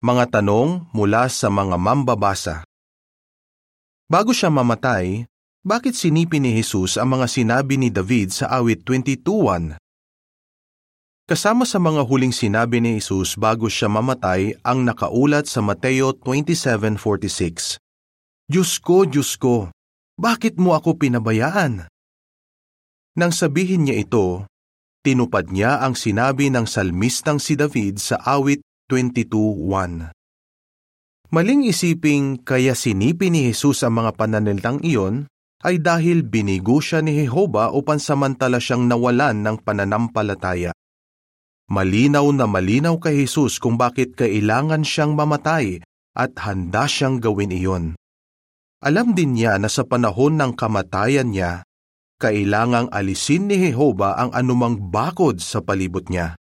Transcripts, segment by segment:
Mga tanong mula sa mga mambabasa. Bago siya mamatay, bakit sinipin ni Jesus ang mga sinabi ni David sa awit 22.1? Kasama sa mga huling sinabi ni Jesus bago siya mamatay ang nakaulat sa Mateo 27.46. Diyos ko, Diyos ko, bakit mo ako pinabayaan? Nang sabihin niya ito, tinupad niya ang sinabi ng salmistang si David sa awit 22.1 Maling isiping kaya sinipin ni Jesus ang mga pananalitang iyon ay dahil binigo siya ni Jehova o pansamantala siyang nawalan ng pananampalataya. Malinaw na malinaw kay Jesus kung bakit kailangan siyang mamatay at handa siyang gawin iyon. Alam din niya na sa panahon ng kamatayan niya, kailangang alisin ni Jehova ang anumang bakod sa palibot niya.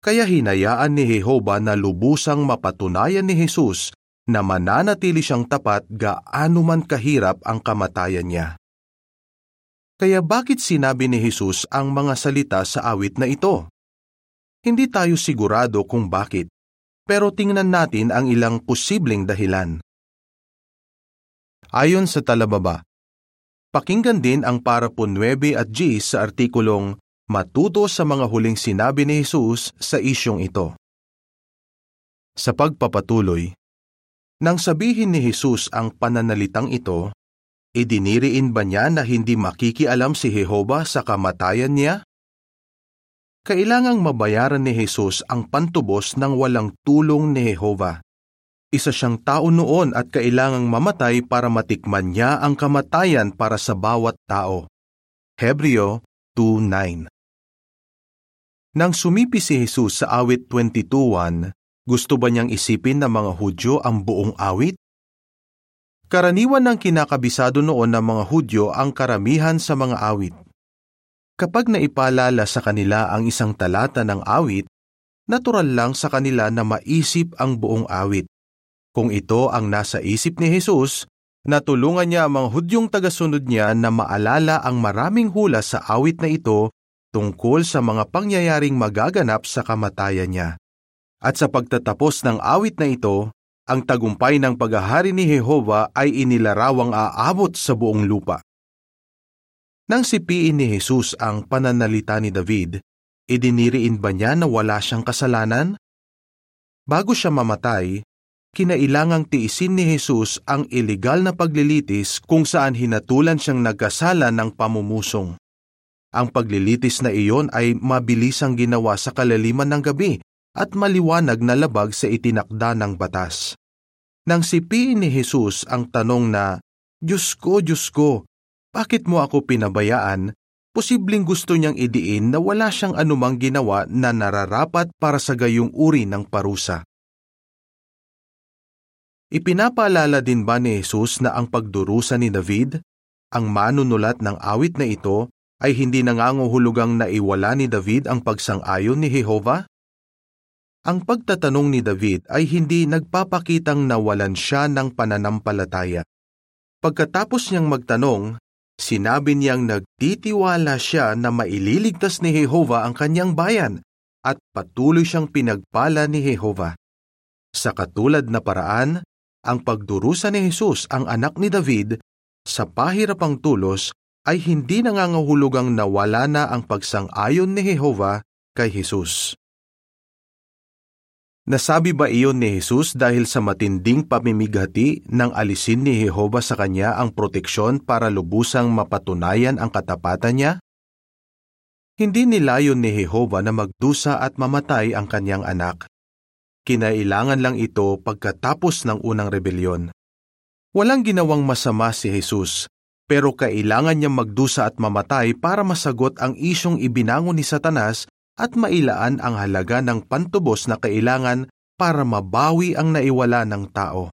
Kaya hinayaan ni Jehova na lubusang mapatunayan ni Jesus na mananatili siyang tapat gaano man kahirap ang kamatayan niya. Kaya bakit sinabi ni Jesus ang mga salita sa awit na ito? Hindi tayo sigurado kung bakit, pero tingnan natin ang ilang posibleng dahilan. Ayon sa talababa, pakinggan din ang parapon 9 at G sa artikulong matuto sa mga huling sinabi ni Jesus sa isyong ito. Sa pagpapatuloy, nang sabihin ni Jesus ang pananalitang ito, idiniriin ba niya na hindi makikialam si Jehova sa kamatayan niya? Kailangang mabayaran ni Jesus ang pantubos ng walang tulong ni Jehova. Isa siyang tao noon at kailangang mamatay para matikman niya ang kamatayan para sa bawat tao. Hebreo 2.9 nang sumipi si Jesus sa awit 22.1, gusto ba niyang isipin ng mga Hudyo ang buong awit? Karaniwan ng kinakabisado noon ng mga Hudyo ang karamihan sa mga awit. Kapag naipalala sa kanila ang isang talata ng awit, natural lang sa kanila na maisip ang buong awit. Kung ito ang nasa isip ni Jesus, natulungan niya ang mga Hudyong tagasunod niya na maalala ang maraming hula sa awit na ito tungkol sa mga pangyayaring magaganap sa kamatayan niya. At sa pagtatapos ng awit na ito, ang tagumpay ng paghahari ni Jehova ay inilarawang aabot sa buong lupa. Nang sipiin ni Jesus ang pananalita ni David, idiniriin ba niya na wala siyang kasalanan? Bago siya mamatay, kinailangang tiisin ni Jesus ang ilegal na paglilitis kung saan hinatulan siyang nagkasala ng pamumusong. Ang paglilitis na iyon ay mabilisang ginawa sa kalaliman ng gabi at maliwanag na labag sa itinakda ng batas. Nang sipiin ni Jesus ang tanong na, Diyos ko, Diyos ko, bakit mo ako pinabayaan? Posibleng gusto niyang idiin na wala siyang anumang ginawa na nararapat para sa gayong uri ng parusa. Ipinapaalala din ba ni Jesus na ang pagdurusa ni David, ang manunulat ng awit na ito, ay hindi nanganguhulugang naiwala ni David ang pagsang-ayon ni Jehova? Ang pagtatanong ni David ay hindi nagpapakitang nawalan siya ng pananampalataya. Pagkatapos niyang magtanong, sinabi niyang nagtitiwala siya na maililigtas ni Jehova ang kanyang bayan at patuloy siyang pinagpala ni Jehova. Sa katulad na paraan, ang pagdurusa ni Jesus ang anak ni David sa pahirapang tulos ay hindi nangangahulugang nawala na ang pagsang-ayon ni Jehova kay Jesus. Nasabi ba iyon ni Jesus dahil sa matinding pamimighati ng alisin ni Jehova sa kanya ang proteksyon para lubusang mapatunayan ang katapatan niya? Hindi nilayon ni Jehova na magdusa at mamatay ang kanyang anak. Kinailangan lang ito pagkatapos ng unang rebelyon. Walang ginawang masama si Jesus pero kailangan niyang magdusa at mamatay para masagot ang isyong ibinangon ni Satanas at mailaan ang halaga ng pantubos na kailangan para mabawi ang naiwala ng tao.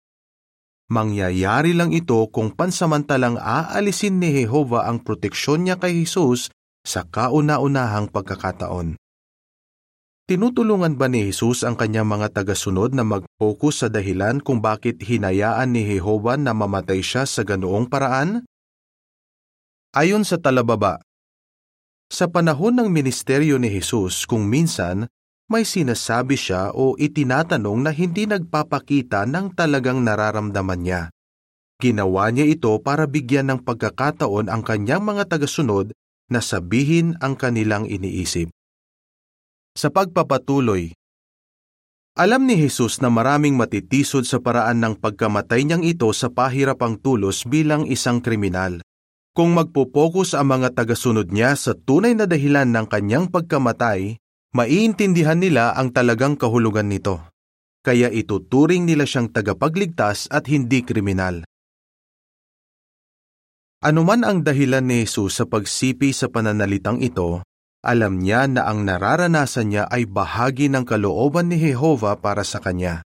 Mangyayari lang ito kung pansamantalang aalisin ni Jehova ang proteksyon niya kay Jesus sa kauna-unahang pagkakataon. Tinutulungan ba ni Jesus ang kanyang mga tagasunod na mag-focus sa dahilan kung bakit hinayaan ni Jehova na mamatay siya sa ganoong paraan? Ayon sa talababa, sa panahon ng ministeryo ni Jesus kung minsan, may sinasabi siya o itinatanong na hindi nagpapakita ng talagang nararamdaman niya. Ginawa niya ito para bigyan ng pagkakataon ang kanyang mga tagasunod na sabihin ang kanilang iniisip. Sa pagpapatuloy, alam ni Jesus na maraming matitisod sa paraan ng pagkamatay niyang ito sa pahirapang tulos bilang isang kriminal. Kung magpopokus ang mga tagasunod niya sa tunay na dahilan ng kanyang pagkamatay, maiintindihan nila ang talagang kahulugan nito. Kaya ituturing nila siyang tagapagligtas at hindi kriminal. Anuman ang dahilan ni Jesus sa pagsipi sa pananalitang ito, alam niya na ang nararanasan niya ay bahagi ng kalooban ni Jehova para sa kanya.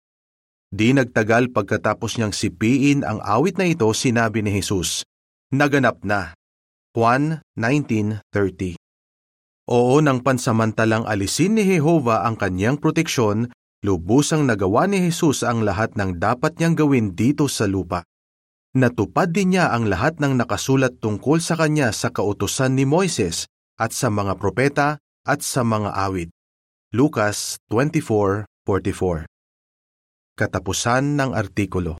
Di nagtagal pagkatapos niyang sipiin ang awit na ito sinabi ni Jesus, Naganap na. Juan 19.30 Oo nang pansamantalang alisin ni Jehova ang kanyang proteksyon, lubusang nagawa ni Jesus ang lahat ng dapat niyang gawin dito sa lupa. Natupad din niya ang lahat ng nakasulat tungkol sa kanya sa kautusan ni Moises at sa mga propeta at sa mga awit. Lucas 24:44. Katapusan ng artikulo.